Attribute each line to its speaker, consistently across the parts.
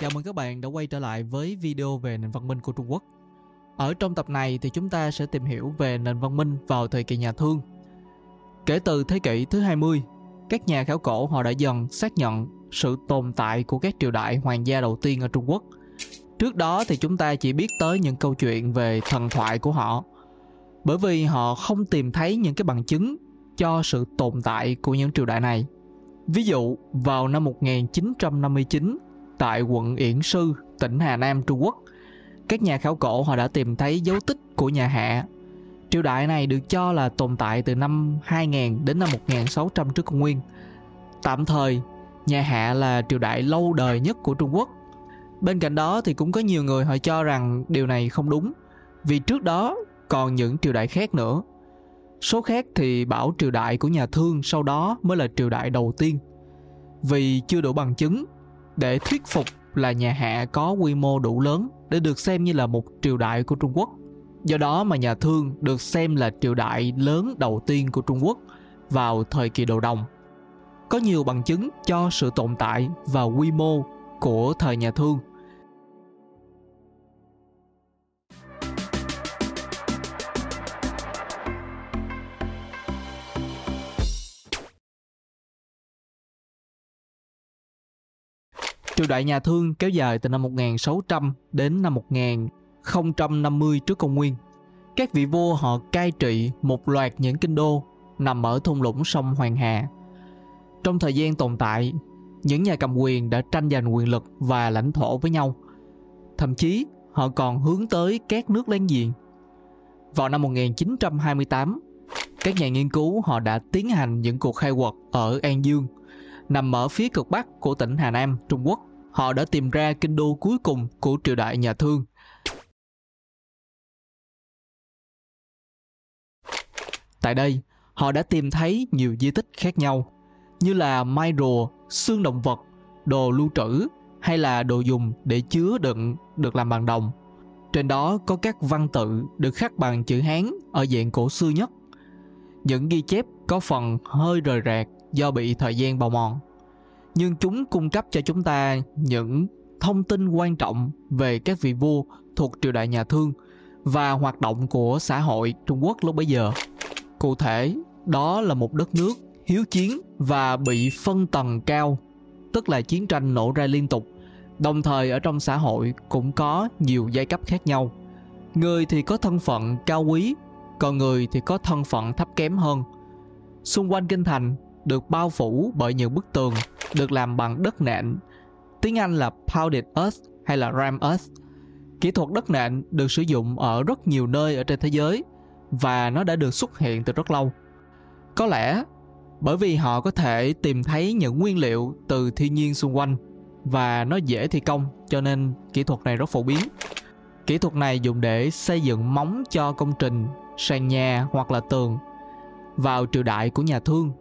Speaker 1: Chào mừng các bạn đã quay trở lại với video về nền văn minh của Trung Quốc. Ở trong tập này thì chúng ta sẽ tìm hiểu về nền văn minh vào thời kỳ nhà Thương. Kể từ thế kỷ thứ 20, các nhà khảo cổ họ đã dần xác nhận sự tồn tại của các triều đại hoàng gia đầu tiên ở Trung Quốc. Trước đó thì chúng ta chỉ biết tới những câu chuyện về thần thoại của họ. Bởi vì họ không tìm thấy những cái bằng chứng cho sự tồn tại của những triều đại này. Ví dụ, vào năm 1959, tại quận Yển Sư, tỉnh Hà Nam, Trung Quốc, các nhà khảo cổ họ đã tìm thấy dấu tích của nhà Hạ. Triều đại này được cho là tồn tại từ năm 2000 đến năm 1600 trước công nguyên. Tạm thời, nhà Hạ là triều đại lâu đời nhất của Trung Quốc. Bên cạnh đó thì cũng có nhiều người họ cho rằng điều này không đúng, vì trước đó còn những triều đại khác nữa. Số khác thì bảo triều đại của nhà Thương sau đó mới là triều đại đầu tiên. Vì chưa đủ bằng chứng để thuyết phục là nhà Hạ có quy mô đủ lớn để được xem như là một triều đại của Trung Quốc. Do đó mà nhà Thương được xem là triều đại lớn đầu tiên của Trung Quốc vào thời kỳ đầu đồng. Có nhiều bằng chứng cho sự tồn tại và quy mô của thời nhà Thương. Triều đại nhà Thương kéo dài từ năm 1600 đến năm 1050 trước công nguyên. Các vị vua họ cai trị một loạt những kinh đô nằm ở thung lũng sông Hoàng Hà. Trong thời gian tồn tại, những nhà cầm quyền đã tranh giành quyền lực và lãnh thổ với nhau. Thậm chí, họ còn hướng tới các nước láng giềng. Vào năm 1928, các nhà nghiên cứu họ đã tiến hành những cuộc khai quật ở An Dương, nằm ở phía cực bắc của tỉnh Hà Nam, Trung Quốc họ đã tìm ra kinh đô cuối cùng của triều đại nhà Thương. Tại đây, họ đã tìm thấy nhiều di tích khác nhau, như là mai rùa, xương động vật, đồ lưu trữ hay là đồ dùng để chứa đựng được làm bằng đồng. Trên đó có các văn tự được khắc bằng chữ Hán ở dạng cổ xưa nhất. Những ghi chép có phần hơi rời rạc do bị thời gian bào mòn nhưng chúng cung cấp cho chúng ta những thông tin quan trọng về các vị vua thuộc triều đại nhà Thương và hoạt động của xã hội Trung Quốc lúc bấy giờ. Cụ thể, đó là một đất nước hiếu chiến và bị phân tầng cao, tức là chiến tranh nổ ra liên tục. Đồng thời ở trong xã hội cũng có nhiều giai cấp khác nhau. Người thì có thân phận cao quý, còn người thì có thân phận thấp kém hơn. Xung quanh kinh thành được bao phủ bởi những bức tường được làm bằng đất nện. Tiếng Anh là pounded earth hay là ram earth. Kỹ thuật đất nện được sử dụng ở rất nhiều nơi ở trên thế giới và nó đã được xuất hiện từ rất lâu. Có lẽ bởi vì họ có thể tìm thấy những nguyên liệu từ thiên nhiên xung quanh và nó dễ thi công cho nên kỹ thuật này rất phổ biến. Kỹ thuật này dùng để xây dựng móng cho công trình, sàn nhà hoặc là tường. Vào triều đại của nhà Thương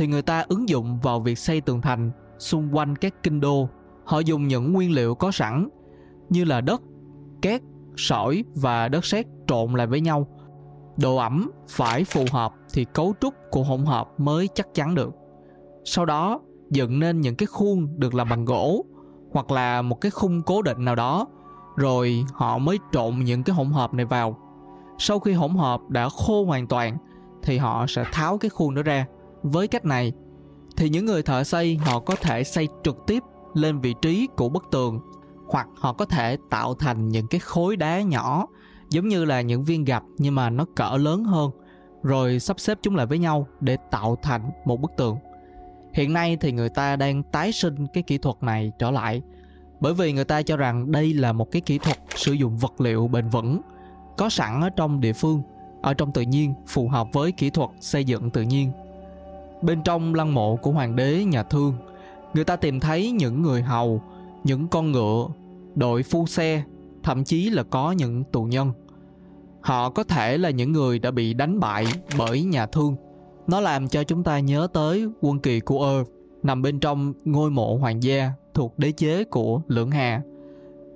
Speaker 1: thì người ta ứng dụng vào việc xây tường thành xung quanh các kinh đô. Họ dùng những nguyên liệu có sẵn như là đất, cát, sỏi và đất sét trộn lại với nhau. Độ ẩm phải phù hợp thì cấu trúc của hỗn hợp mới chắc chắn được. Sau đó dựng nên những cái khuôn được làm bằng gỗ hoặc là một cái khung cố định nào đó rồi họ mới trộn những cái hỗn hợp này vào. Sau khi hỗn hợp đã khô hoàn toàn thì họ sẽ tháo cái khuôn đó ra với cách này, thì những người thợ xây họ có thể xây trực tiếp lên vị trí của bức tường, hoặc họ có thể tạo thành những cái khối đá nhỏ, giống như là những viên gạch nhưng mà nó cỡ lớn hơn, rồi sắp xếp chúng lại với nhau để tạo thành một bức tường. Hiện nay thì người ta đang tái sinh cái kỹ thuật này trở lại, bởi vì người ta cho rằng đây là một cái kỹ thuật sử dụng vật liệu bền vững, có sẵn ở trong địa phương, ở trong tự nhiên, phù hợp với kỹ thuật xây dựng tự nhiên. Bên trong lăng mộ của hoàng đế nhà Thương, người ta tìm thấy những người hầu, những con ngựa, đội phu xe, thậm chí là có những tù nhân. Họ có thể là những người đã bị đánh bại bởi nhà Thương. Nó làm cho chúng ta nhớ tới quân kỳ của Ơ nằm bên trong ngôi mộ hoàng gia thuộc đế chế của Lưỡng Hà.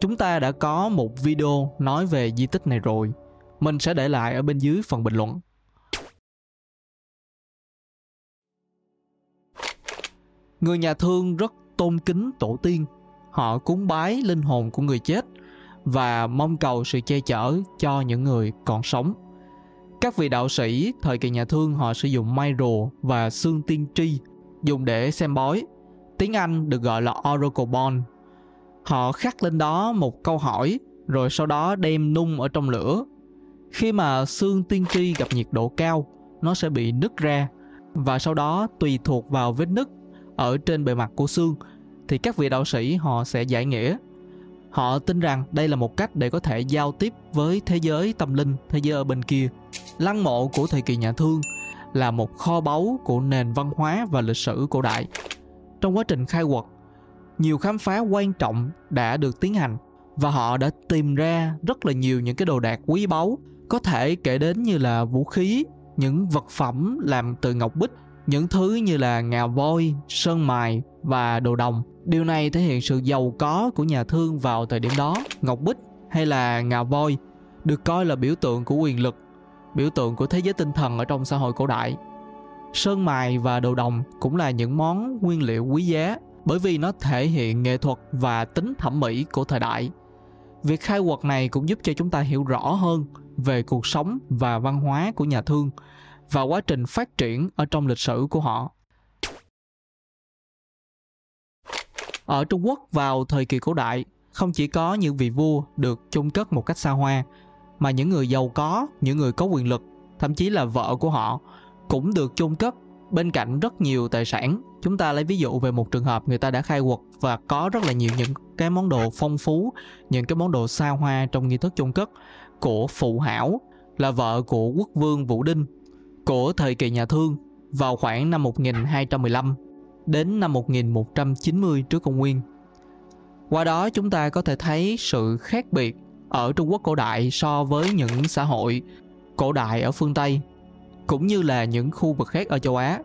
Speaker 1: Chúng ta đã có một video nói về di tích này rồi. Mình sẽ để lại ở bên dưới phần bình luận. Người nhà thương rất tôn kính tổ tiên. họ cúng bái linh hồn của người chết và mong cầu sự che chở cho những người còn sống. Các vị đạo sĩ thời kỳ nhà Thương họ sử dụng mai rùa và xương tiên tri dùng để xem bói. Tiếng Anh được gọi là Oracle Bond. Họ khắc lên đó một câu hỏi rồi sau đó đem nung ở trong lửa. Khi mà xương tiên tri gặp nhiệt độ cao, nó sẽ bị nứt ra và sau đó tùy thuộc vào vết nứt ở trên bề mặt của xương, thì các vị đạo sĩ họ sẽ giải nghĩa. Họ tin rằng đây là một cách để có thể giao tiếp với thế giới tâm linh, thế giới ở bên kia. Lăng mộ của thời kỳ nhà thương là một kho báu của nền văn hóa và lịch sử cổ đại. Trong quá trình khai quật, nhiều khám phá quan trọng đã được tiến hành và họ đã tìm ra rất là nhiều những cái đồ đạc quý báu, có thể kể đến như là vũ khí, những vật phẩm làm từ ngọc bích những thứ như là ngà voi, sơn mài và đồ đồng. Điều này thể hiện sự giàu có của nhà thương vào thời điểm đó. Ngọc bích hay là ngà voi được coi là biểu tượng của quyền lực, biểu tượng của thế giới tinh thần ở trong xã hội cổ đại. Sơn mài và đồ đồng cũng là những món nguyên liệu quý giá bởi vì nó thể hiện nghệ thuật và tính thẩm mỹ của thời đại. Việc khai quật này cũng giúp cho chúng ta hiểu rõ hơn về cuộc sống và văn hóa của nhà thương và quá trình phát triển ở trong lịch sử của họ. Ở trung quốc vào thời kỳ cổ đại, không chỉ có những vị vua được chôn cất một cách xa hoa, mà những người giàu có, những người có quyền lực, thậm chí là vợ của họ cũng được chôn cất bên cạnh rất nhiều tài sản. Chúng ta lấy ví dụ về một trường hợp người ta đã khai quật và có rất là nhiều những cái món đồ phong phú, những cái món đồ xa hoa trong nghi thức chôn cất của phụ hảo, là vợ của quốc vương Vũ Đinh của thời kỳ nhà Thương vào khoảng năm 1215 đến năm 1190 trước công nguyên. Qua đó chúng ta có thể thấy sự khác biệt ở Trung Quốc cổ đại so với những xã hội cổ đại ở phương Tây cũng như là những khu vực khác ở châu Á.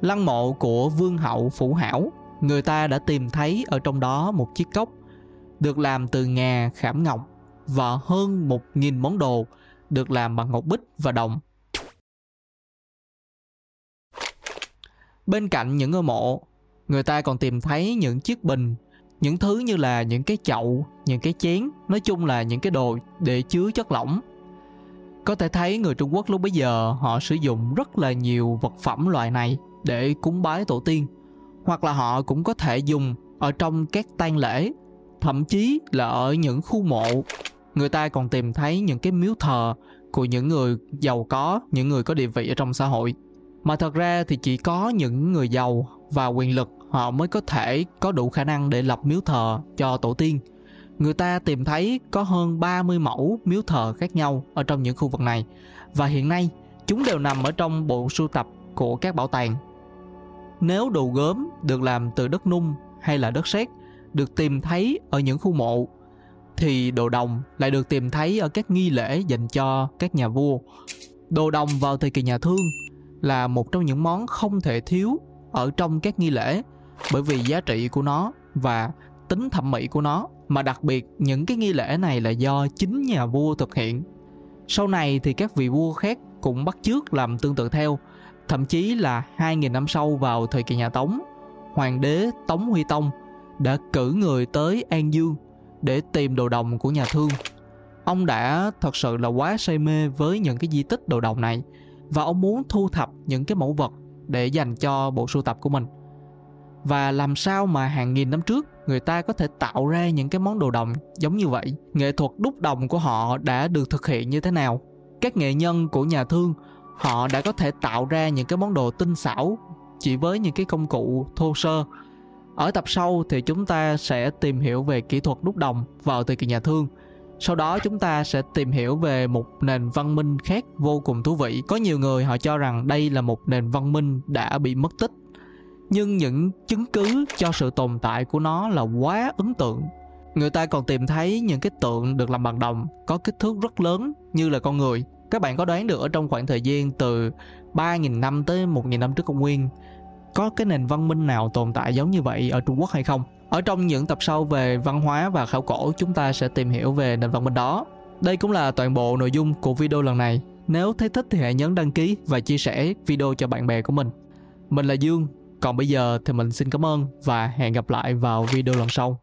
Speaker 1: Lăng mộ của vương hậu Phủ Hảo, người ta đã tìm thấy ở trong đó một chiếc cốc được làm từ ngà khảm ngọc và hơn 1.000 món đồ được làm bằng ngọc bích và đồng. Bên cạnh những ngôi mộ, người ta còn tìm thấy những chiếc bình, những thứ như là những cái chậu, những cái chén, nói chung là những cái đồ để chứa chất lỏng. Có thể thấy người Trung Quốc lúc bấy giờ họ sử dụng rất là nhiều vật phẩm loại này để cúng bái tổ tiên, hoặc là họ cũng có thể dùng ở trong các tang lễ, thậm chí là ở những khu mộ. Người ta còn tìm thấy những cái miếu thờ của những người giàu có, những người có địa vị ở trong xã hội mà thật ra thì chỉ có những người giàu và quyền lực họ mới có thể có đủ khả năng để lập miếu thờ cho tổ tiên. Người ta tìm thấy có hơn 30 mẫu miếu thờ khác nhau ở trong những khu vực này và hiện nay, chúng đều nằm ở trong bộ sưu tập của các bảo tàng. Nếu đồ gốm được làm từ đất nung hay là đất sét được tìm thấy ở những khu mộ, thì đồ đồng lại được tìm thấy ở các nghi lễ dành cho các nhà vua. Đồ đồng vào thời kỳ nhà Thương là một trong những món không thể thiếu ở trong các nghi lễ, bởi vì giá trị của nó và tính thẩm mỹ của nó, mà đặc biệt những cái nghi lễ này là do chính nhà vua thực hiện. Sau này thì các vị vua khác cũng bắt chước làm tương tự theo, thậm chí là 2.000 năm sau vào thời kỳ nhà Tống, hoàng đế Tống Huy Tông đã cử người tới An Dương để tìm đồ đồng của nhà thương. Ông đã thật sự là quá say mê với những cái di tích đồ đồng này và ông muốn thu thập những cái mẫu vật để dành cho bộ sưu tập của mình. Và làm sao mà hàng nghìn năm trước, người ta có thể tạo ra những cái món đồ đồng giống như vậy? Nghệ thuật đúc đồng của họ đã được thực hiện như thế nào? Các nghệ nhân của nhà thương, họ đã có thể tạo ra những cái món đồ tinh xảo chỉ với những cái công cụ thô sơ. Ở tập sau thì chúng ta sẽ tìm hiểu về kỹ thuật đúc đồng vào thời kỳ nhà thương sau đó chúng ta sẽ tìm hiểu về một nền văn minh khác vô cùng thú vị. Có nhiều người họ cho rằng đây là một nền văn minh đã bị mất tích. Nhưng những chứng cứ cho sự tồn tại của nó là quá ấn tượng. Người ta còn tìm thấy những cái tượng được làm bằng đồng, có kích thước rất lớn như là con người. Các bạn có đoán được ở trong khoảng thời gian từ 3.000 năm tới 1.000 năm trước công nguyên có cái nền văn minh nào tồn tại giống như vậy ở Trung Quốc hay không? Ở trong những tập sau về văn hóa và khảo cổ chúng ta sẽ tìm hiểu về nền văn minh đó. Đây cũng là toàn bộ nội dung của video lần này. Nếu thấy thích thì hãy nhấn đăng ký và chia sẻ video cho bạn bè của mình. Mình là Dương, còn bây giờ thì mình xin cảm ơn và hẹn gặp lại vào video lần sau.